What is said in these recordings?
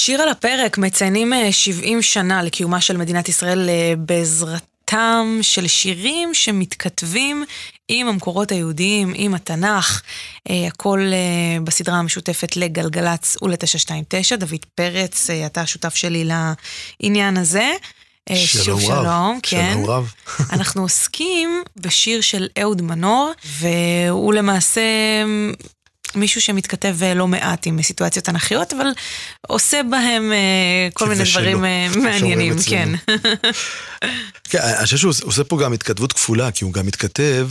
שיר על הפרק, מציינים 70 אה, שנה לקיומה של מדינת ישראל אה, בעזרתם של שירים שמתכתבים עם המקורות היהודיים, עם התנ"ך, אה, הכל בסדרה המשותפת לגלגלצ ול-929. דוד פרץ, אתה השותף שלי לעניין הזה. שלום שוב רב. שלום, כן. שלום רב. אנחנו עוסקים בשיר של אהוד מנור, והוא למעשה מישהו שמתכתב אה, לא מעט עם סיטואציות תנכיות, אבל עושה בהם אה, כל מיני דברים אה, מעניינים, כן. כן, אני חושב שהוא עושה פה גם התכתבות כפולה, כי הוא גם מתכתב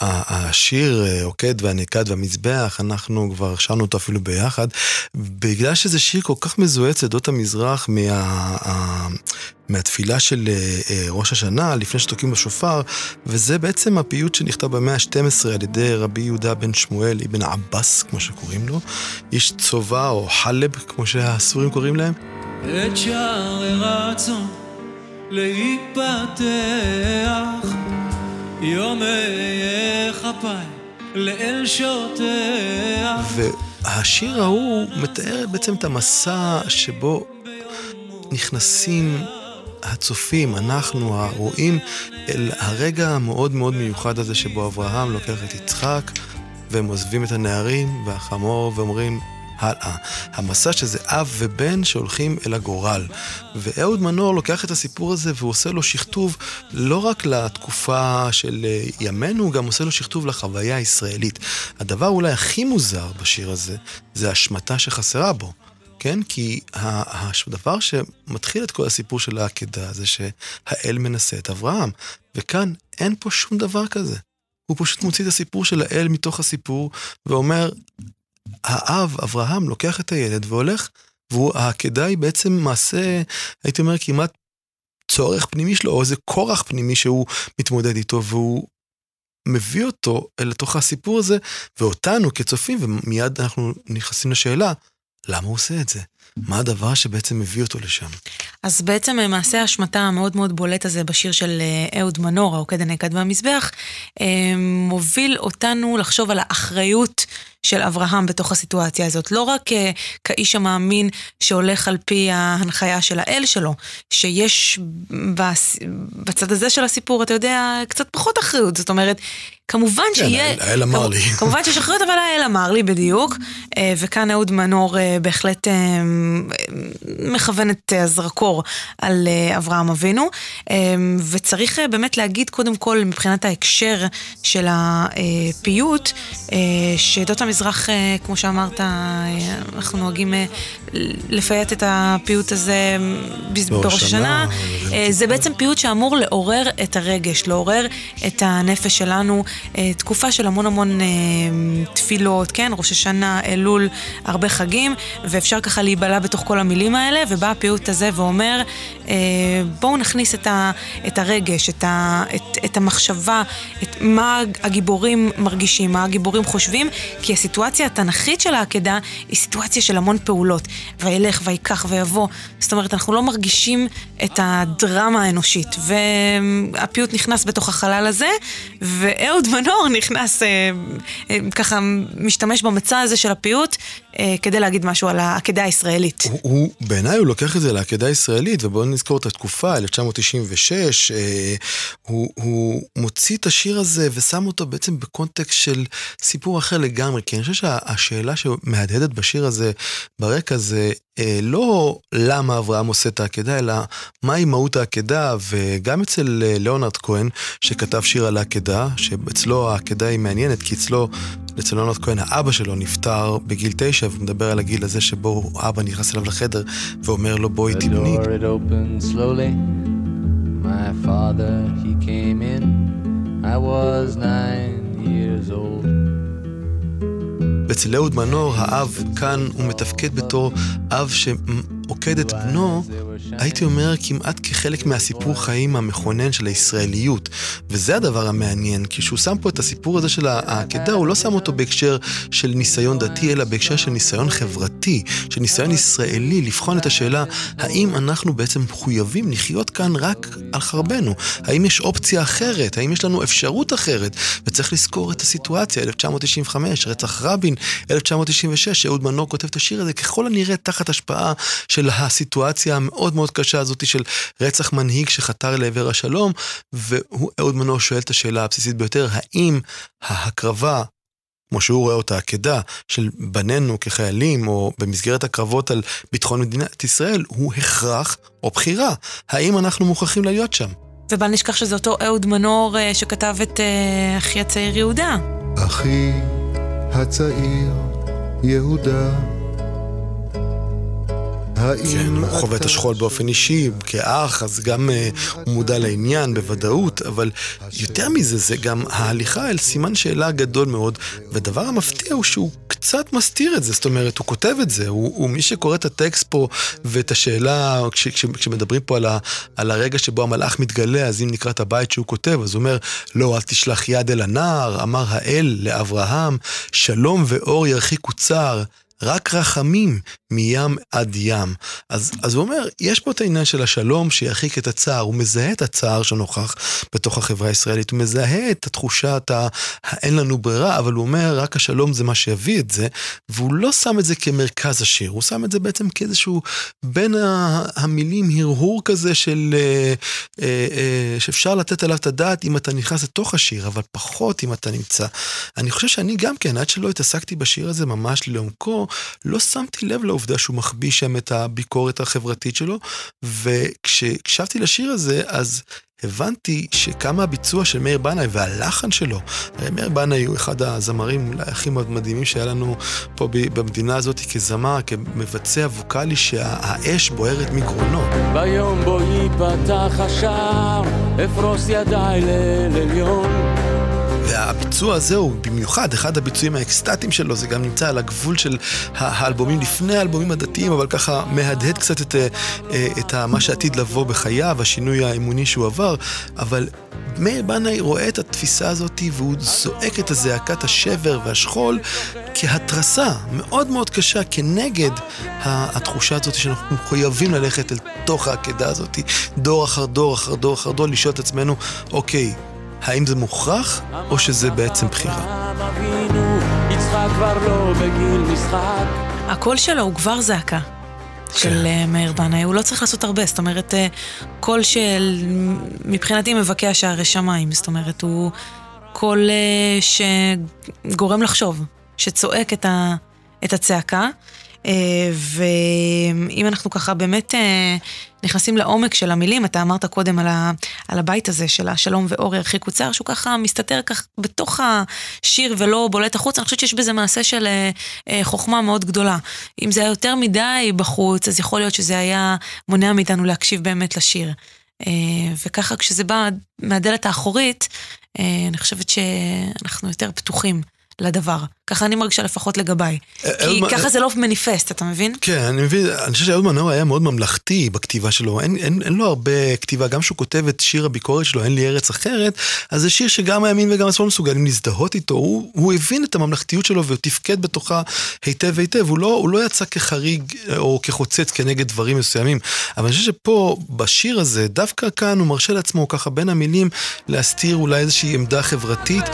השיר עוקד והנקד והמזבח, אנחנו כבר שרנו אותו אפילו ביחד, בגלל שזה שיר כל כך מזוהה אצל עדות המזרח מה, מהתפילה של אה, אה, ראש השנה, לפני שתוקעים בשופר, וזה בעצם הפיוט שנכתב במאה ה-12 על ידי רבי יהודה בן שמואל אבן עבאס, כמו שקוראים לו, איש צובה או חלב, כמו שהסורים קוראים להם. את שערי רצון להיפתח, יומי כפיי לאל שוטח. והשיר ההוא מתאר בעצם את המסע שבו נכנסים הצופים, אנחנו הרואים, אל הרגע המאוד מאוד מיוחד הזה שבו אברהם לוקח את יצחק, והם עוזבים את הנערים והחמור ואומרים, הלאה. המסע שזה אב ובן שהולכים אל הגורל. ואהוד מנור לוקח את הסיפור הזה והוא עושה לו שכתוב לא רק לתקופה של אה, ימינו, הוא גם עושה לו שכתוב לחוויה הישראלית. הדבר אולי הכי מוזר בשיר הזה, זה השמטה שחסרה בו. כן? כי הדבר שמתחיל את כל הסיפור של העקדה זה שהאל מנסה את אברהם. וכאן אין פה שום דבר כזה. הוא פשוט מוציא את הסיפור של האל מתוך הסיפור ואומר, האב, אברהם, לוקח את הילד והולך, והעקדה היא בעצם מעשה, הייתי אומר, כמעט צורך פנימי שלו, או איזה כורח פנימי שהוא מתמודד איתו, והוא מביא אותו אל תוך הסיפור הזה, ואותנו כצופים, ומיד אנחנו נכנסים לשאלה, למה הוא עושה את זה? מה הדבר שבעצם מביא אותו לשם? אז בעצם אה, מעשה ההשמטה המאוד מאוד בולט הזה בשיר של אה, אהוד מנור, העוקד הנקד והמזבח, אה, מוביל אותנו לחשוב על האחריות של אברהם בתוך הסיטואציה הזאת. לא רק כאיש המאמין שהולך על פי ההנחיה של האל שלו, שיש בצד הזה של הסיפור, אתה יודע, קצת פחות אחריות. זאת אומרת, כמובן כן, שיהיה... כן, האל אמר לי. כמובן שיש אחריות, אבל האל אמר לי בדיוק. וכאן אהוד מנור בהחלט מכוון את הזרקור על אה, אברהם אבינו, אה, וצריך אה, באמת להגיד קודם כל מבחינת ההקשר של הפיוט, שעדות המזרח, כמו שאמרת, אנחנו נוהגים לפייט את הפיוט הזה בראש השנה. זה בעצם פיוט שאמור לעורר את הרגש, לעורר את הנפש שלנו, תקופה של המון המון תפילות, כן? ראש השנה, אלול, הרבה חגים, ואפשר ככה להיבלע בתוך כל המילים האלה, ובא הפיוט הזה ואומר, אה, בואו נכניס את, ה, את הרגש, את, ה, את, את המחשבה, את מה הגיבורים מרגישים, מה הגיבורים חושבים, כי הסיטואציה התנ"כית של העקדה היא סיטואציה של המון פעולות. וילך, ויקח, ויבוא. זאת אומרת, אנחנו לא מרגישים את הדרמה האנושית. והפיוט נכנס בתוך החלל הזה, ואהוד מנור נכנס, אה, אה, ככה משתמש במצע הזה של הפיוט, אה, כדי להגיד משהו על העקדה הישראלית. הוא, הוא בעיניי הוא לוקח את זה לעקדה הישראלית, ובואו נזכור את התקופה, 1996, אה, הוא, הוא מוציא את השיר הזה ושם אותו בעצם בקונטקסט של סיפור אחר לגמרי, כי אני חושב שהשאלה שמהדהדת בשיר הזה, ברקע זה אה, לא למה אברהם עושה את העקדה, אלא מהי מהות העקדה, וגם אצל אה, ליאונרד כהן, שכתב שיר על העקדה, שאצלו העקדה היא מעניינת, כי אצלו, אצל ליאונרד כהן, האבא שלו נפטר בגיל תשע, והוא מדבר על הגיל הזה שבו אבא נכנס אליו לחדר ואומר לו בואי תבני. My father, he came in, I was nine years old. אצל אהוד מנור, האב כאן הוא מתפקד בתור אב שעוקד את בנו, הייתי אומר כמעט כחלק מהסיפור חיים המכונן של הישראליות. וזה הדבר המעניין, כי כשהוא שם פה את הסיפור הזה של העקדה, הוא לא שם אותו בהקשר של ניסיון דתי, אלא בהקשר של ניסיון חברתי, של ניסיון ישראלי, לבחון את השאלה, האם אנחנו בעצם מחויבים לחיות כאן רק על חרבנו? האם יש אופציה אחרת? האם יש לנו אפשרות אחרת? וצריך לזכור את הסיטואציה, 1995, רצח רבין, 1996, אהוד מנור כותב את השיר הזה, ככל הנראה תחת השפעה של של הסיטואציה המאוד מאוד קשה הזאת של רצח מנהיג שחתר לעבר השלום, ואהוד מנור שואל את השאלה הבסיסית ביותר, האם ההקרבה כמו שהוא רואה אותה, עקדה של בנינו כחיילים, או במסגרת הקרבות על ביטחון מדינת ישראל, הוא הכרח או בחירה. האם אנחנו מוכרחים להיות שם? ובל נשכח שזה אותו אהוד מנור אה, שכתב את אה, אחי הצעיר יהודה. אחי הצעיר יהודה כן, הוא חווה את השכול באופן אישי, כאח, אז גם uh, הוא מודע לעניין בוודאות, אבל יותר מזה, זה גם ההליכה אל סימן שאלה גדול מאוד, והדבר המפתיע הוא שהוא קצת מסתיר את זה, זאת אומרת, הוא כותב את זה, הוא, הוא מי שקורא את הטקסט פה ואת השאלה, כש, כש, כשמדברים פה על, ה, על הרגע שבו המלאך מתגלה, אז אם נקרא את הבית שהוא כותב, אז הוא אומר, לא, אל תשלח יד אל הנער, אמר האל לאברהם, שלום ואור ירחיקו צער. רק רחמים מים עד ים. אז, אז הוא אומר, יש פה את העניין של השלום שירחיק את הצער, הוא מזהה את הצער שנוכח בתוך החברה הישראלית, הוא מזהה את התחושת האין לנו ברירה, אבל הוא אומר, רק השלום זה מה שיביא את זה, והוא לא שם את זה כמרכז השיר, הוא שם את זה בעצם כאיזשהו, בין המילים הרהור כזה של, אה, אה, אה, שאפשר לתת עליו את הדעת אם אתה נכנס לתוך השיר, אבל פחות אם אתה נמצא. אני חושב שאני גם כן, עד שלא התעסקתי בשיר הזה ממש לעומקו, לא שמתי לב לעובדה שהוא מחביא שם את הביקורת החברתית שלו, וכשהקשבתי לשיר הזה, אז הבנתי שכמה הביצוע של מאיר בנאי והלחן שלו, הרי מאיר בנאי הוא אחד הזמרים אולי הכי מדהימים שהיה לנו פה במדינה הזאת כזמר, כמבצע ווקאלי שהאש בוערת מגרונו. ביום בו ייפתח השער, אפרוס ידיי ליל עליון. והביצוע הזה הוא במיוחד אחד הביצועים האקסטטיים שלו, זה גם נמצא על הגבול של האלבומים לפני האלבומים הדתיים, אבל ככה מהדהד קצת את, אה, את מה שעתיד לבוא בחייו, השינוי האמוני שהוא עבר, אבל מאיר בנאי רואה את התפיסה הזאת והוא זועק את הזעקת השבר והשכול כהתרסה מאוד מאוד קשה כנגד התחושה הזאת שאנחנו מחויבים ללכת אל תוך העקדה הזאת, דור אחר דור אחר דור אחר דור, לשאול את עצמנו, אוקיי, האם זה מוכרח, או שזה בעצם בחירה? הקול שלו הוא כבר זעקה. של כן. אה, מאיר בנאי, הוא לא צריך לעשות הרבה, זאת אומרת, אה, קול של, מבחינתי מבקע שערי שמיים, זאת אומרת, הוא קול אה, שגורם לחשוב, שצועק את, ה, את הצעקה. אה, ואם אנחנו ככה באמת אה, נכנסים לעומק של המילים, אתה אמרת קודם על, ה, על הבית הזה של השלום ואור ירחיקו צער, שהוא ככה מסתתר כך בתוך השיר ולא בולט החוץ, אני חושבת שיש בזה מעשה של אה, חוכמה מאוד גדולה. אם זה היה יותר מדי בחוץ, אז יכול להיות שזה היה מונע מאיתנו להקשיב באמת לשיר. וככה כשזה בא מהדלת האחורית, אני חושבת שאנחנו יותר פתוחים לדבר. ככה אני מרגישה לפחות לגביי. אה, כי ככה זה לא מניפסט, אתה מבין? כן, אני מבין. אני חושב שאהוד מנור היה מאוד ממלכתי בכתיבה שלו. אין, אין, אין לו הרבה כתיבה, גם כשהוא כותב את שיר הביקורת שלו, אין לי ארץ אחרת, אז זה שיר שגם הימין וגם השמאל מסוגלים להזדהות איתו. הוא, הוא הבין את הממלכתיות שלו ותפקד בתוכה היטב היטב. הוא לא, הוא לא יצא כחריג אה, או כחוצץ כנגד דברים מסוימים. אבל אני חושב שפה, בשיר הזה, דווקא כאן הוא מרשה לעצמו ככה בין המילים להסתיר אולי איזושהי עמדה חברתית.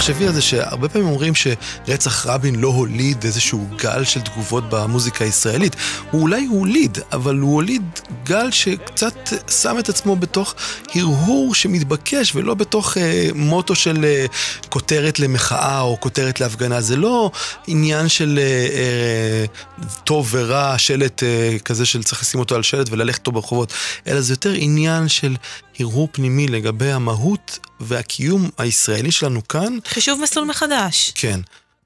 תחשבי על זה שהרבה פעמים אומרים שרצח רבין לא הוליד איזשהו גל של תגובות במוזיקה הישראלית. הוא אולי הוליד, אבל הוא הוליד גל שקצת שם את עצמו בתוך הרהור שמתבקש ולא בתוך אה, מוטו של אה, כותרת למחאה או כותרת להפגנה. זה לא עניין של אה, אה, טוב ורע, שלט אה, כזה של צריך לשים אותו על שלט וללכת אותו ברחובות, אלא זה יותר עניין של הרהור פנימי לגבי המהות והקיום הישראלי שלנו כאן. חישוב מסלול מחדש. כן.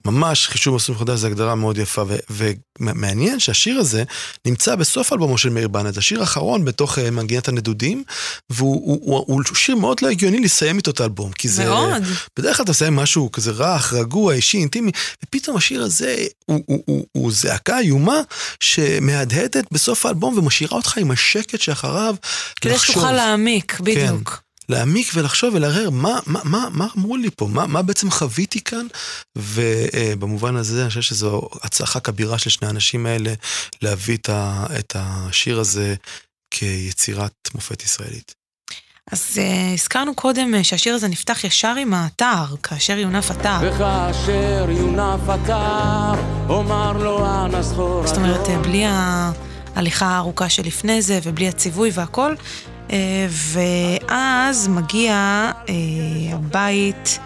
ממש חישוב מסלול מחדש זה הגדרה מאוד יפה, ומעניין שהשיר הזה נמצא בסוף אלבומו של מאיר בנט, השיר האחרון בתוך uh, מנגינת הנדודים, והוא הוא, הוא, הוא, שיר מאוד לא הגיוני לסיים איתו את האלבום, כי זה... מאוד. בדרך כלל אתה מסיים משהו כזה רך, רגוע, אישי, אינטימי, ופתאום השיר הזה הוא, הוא, הוא, הוא זעקה איומה שמהדהדת בסוף האלבום ומשאירה אותך עם השקט שאחריו כדי שתוכל להעמיק, בדיוק. כן. להעמיק ולחשוב ולערער מה, מה, מה, מה אמרו לי פה, מה, מה בעצם חוויתי כאן, ובמובן הזה אני חושב שזו הצלחה כבירה של שני האנשים האלה להביא את, ה, את השיר הזה כיצירת מופת ישראלית. אז uh, הזכרנו קודם uh, שהשיר הזה נפתח ישר עם האתר, כאשר יונף אתר. וכאשר יונף אתר, אומר לו אנא סחור זאת אומרת, uh, בלי ההליכה הארוכה שלפני זה, ובלי הציווי והכל. Uh, ואז מגיע uh, הבית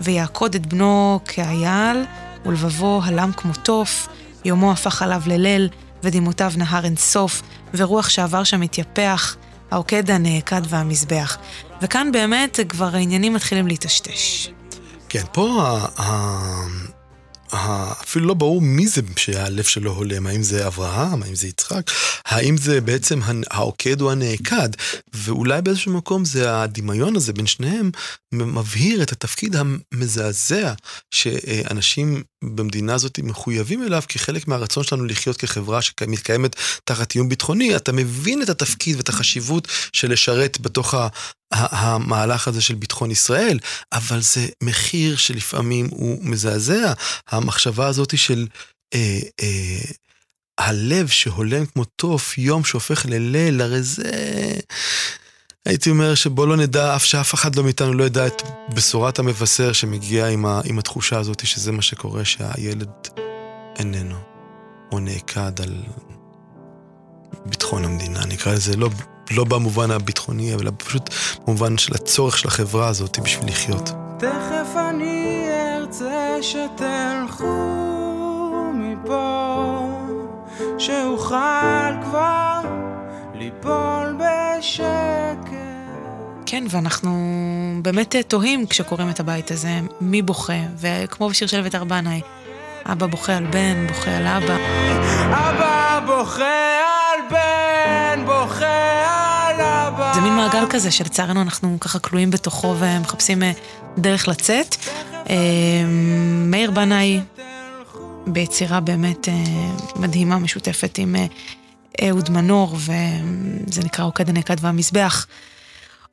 ויעקוד את בנו כאייל, ולבבו הלם כמו תוף, יומו הפך עליו לליל, ודמעותיו נהר אין סוף, ורוח שעבר שם מתייפח. העוקד הנעקד והמזבח. וכאן באמת כבר העניינים מתחילים להיטשטש. כן, פה אפילו לא ברור מי זה שהלב שלו הולם, האם זה אברהם, האם זה יצחק, האם זה בעצם העוקד או הנעקד, ואולי באיזשהו מקום זה הדמיון הזה בין שניהם מבהיר את התפקיד המזעזע שאנשים במדינה הזאת מחויבים אליו כחלק מהרצון שלנו לחיות כחברה שמתקיימת תחת איום ביטחוני, אתה מבין את התפקיד ואת החשיבות של לשרת בתוך המהלך הזה של ביטחון ישראל, אבל זה מחיר שלפעמים הוא מזעזע. המחשבה הזאת של אה, אה, הלב שהולם כמו תוף, יום שהופך לליל, הרי זה... הייתי אומר שבוא לא נדע, אף שאף אחד לא מאיתנו לא ידע את בשורת המבשר שמגיע עם, ה, עם התחושה הזאת שזה מה שקורה, שהילד איננו, או נעקד על ביטחון המדינה, נקרא לזה לא לא במובן הביטחוני, אלא פשוט במובן של הצורך של החברה הזאת בשביל לחיות. תכף אני ארצה שתלכו מפה, שאוכל כבר ליפול בשקט. כן, ואנחנו באמת תוהים כשקוראים את הבית הזה, מי בוכה, וכמו בשיר של אביתר בנאי, אבא בוכה על בן, בוכה על אבא. אבא בוכה מעגל כזה שלצערנו אנחנו ככה כלואים בתוכו ומחפשים אה, דרך לצאת. אה, מאיר בנאי ביצירה באמת אה, מדהימה, משותפת עם אהוד מנור, וזה נקרא עוקד הנקד והמזבח.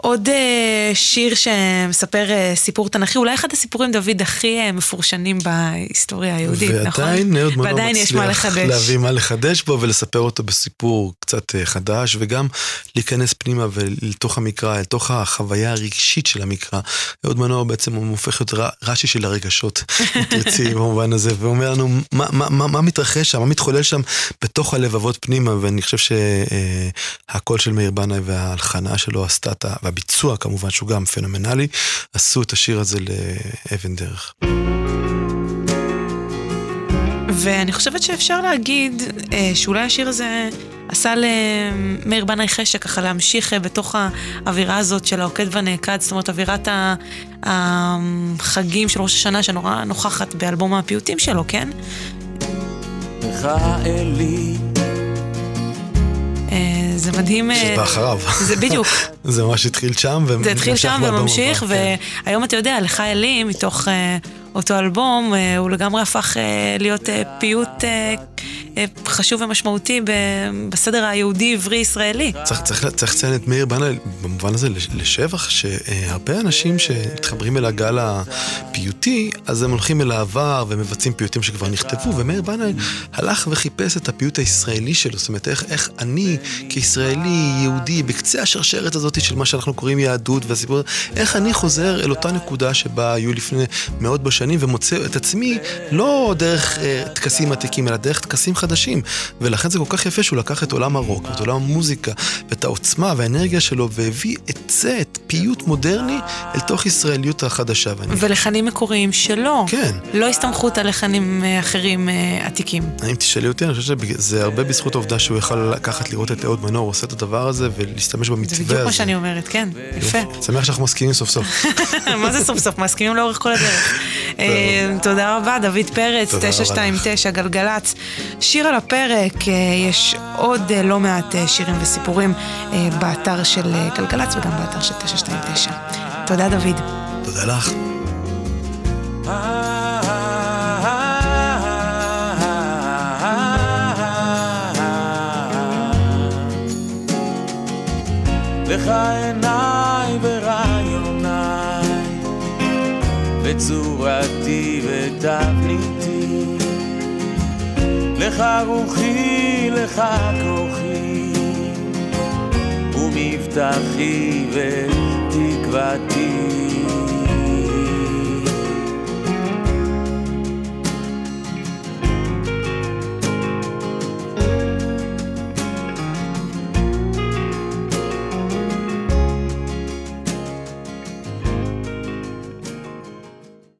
עוד uh, שיר שמספר uh, סיפור תנכי, אולי אחד הסיפורים, דוד, הכי uh, מפורשנים בהיסטוריה היהודית, ועדיין נכון? ועדיין אהוד מנור מצליח להביא מה לחדש בו ולספר אותו בסיפור קצת חדש, וגם להיכנס פנימה ולתוך המקרא, לתוך החוויה הרגשית של המקרא. אהוד מנור בעצם הוא הופך להיות רש"י של הרגשות, אם תרצי במובן הזה, ואומר לנו מה, מה, מה, מה מתרחש שם, מה מתחולל שם בתוך הלבבות פנימה, ואני חושב שהקול של מאיר בנאי וההלחנה שלו עשתה את ה... והביצוע כמובן שהוא גם פנומנלי, עשו את השיר הזה לאבן דרך. ואני חושבת שאפשר להגיד אה, שאולי השיר הזה עשה למאיר בנאי חשק ככה להמשיך אה, בתוך האווירה הזאת של העוקד והנעקד, זאת אומרת אווירת החגים של ראש השנה שנורא נוכחת באלבום הפיוטים שלו, כן? אלי זה מדהים. שזה בא אחריו. זה בדיוק. זה ממש התחיל שם. זה התחיל שם וממשיך, כן. והיום אתה יודע, לך אלי, מתוך אותו אלבום, הוא לגמרי הפך להיות פיוט חשוב ומשמעותי בסדר היהודי-עברי-ישראלי. צריך, לציין את מאיר בנאי במובן הזה לשבח, שהרבה אנשים שמתחברים אל הגל הפיוטי, אז הם הולכים אל העבר ומבצעים פיוטים שכבר נכתבו, ומאיר בנאי הלך וחיפש את הפיוט הישראלי שלו, זאת אומרת, איך, איך אני כישראלי, יהודי, בקצה השרשרת הזאת של מה שאנחנו קוראים יהדות והסיפור, איך אני חוזר אל אותה נקודה שבה היו לפני מאות בשנים ומוצא את עצמי לא דרך אה, טקסים עתיקים, אלא דרך טקסים חדשים. ולכן זה כל כך יפה שהוא לקח את עולם הרוק, ואת עולם המוזיקה, ואת העוצמה והאנרגיה שלו, והביא את זה, את פיוט מודרני, אל תוך ישראליות החדשה. ואני... ולחנים מקוריים שלו. כן. לא הסתמכות על לחנים אה, אחרים אה, עתיקים. אם תשאלי אותי, אני חושב שזה הרבה בזכות העובדה שהוא יכל לקחת לראות את אהוד מנור עושה את הדבר הזה ולהשתמש במתווה הזה. זה בדיוק מה שאני אומרת, כן, יפה. שמח שאנחנו מסכימים סוף סוף. מה זה סוף סוף? מסכימים לאורך כל הדרך. אה, תודה רבה, דוד פרץ, 929 גלגלצ. שיר על הפרק, אה, יש עוד אה, לא מעט שירים וסיפורים באתר של גלגלצ וגם באתר של 929. תודה, דוד. תודה לך. לך בצורתי ותבניתי. לך רוחי, לך כוחי, ומבטחי ו... תקוותי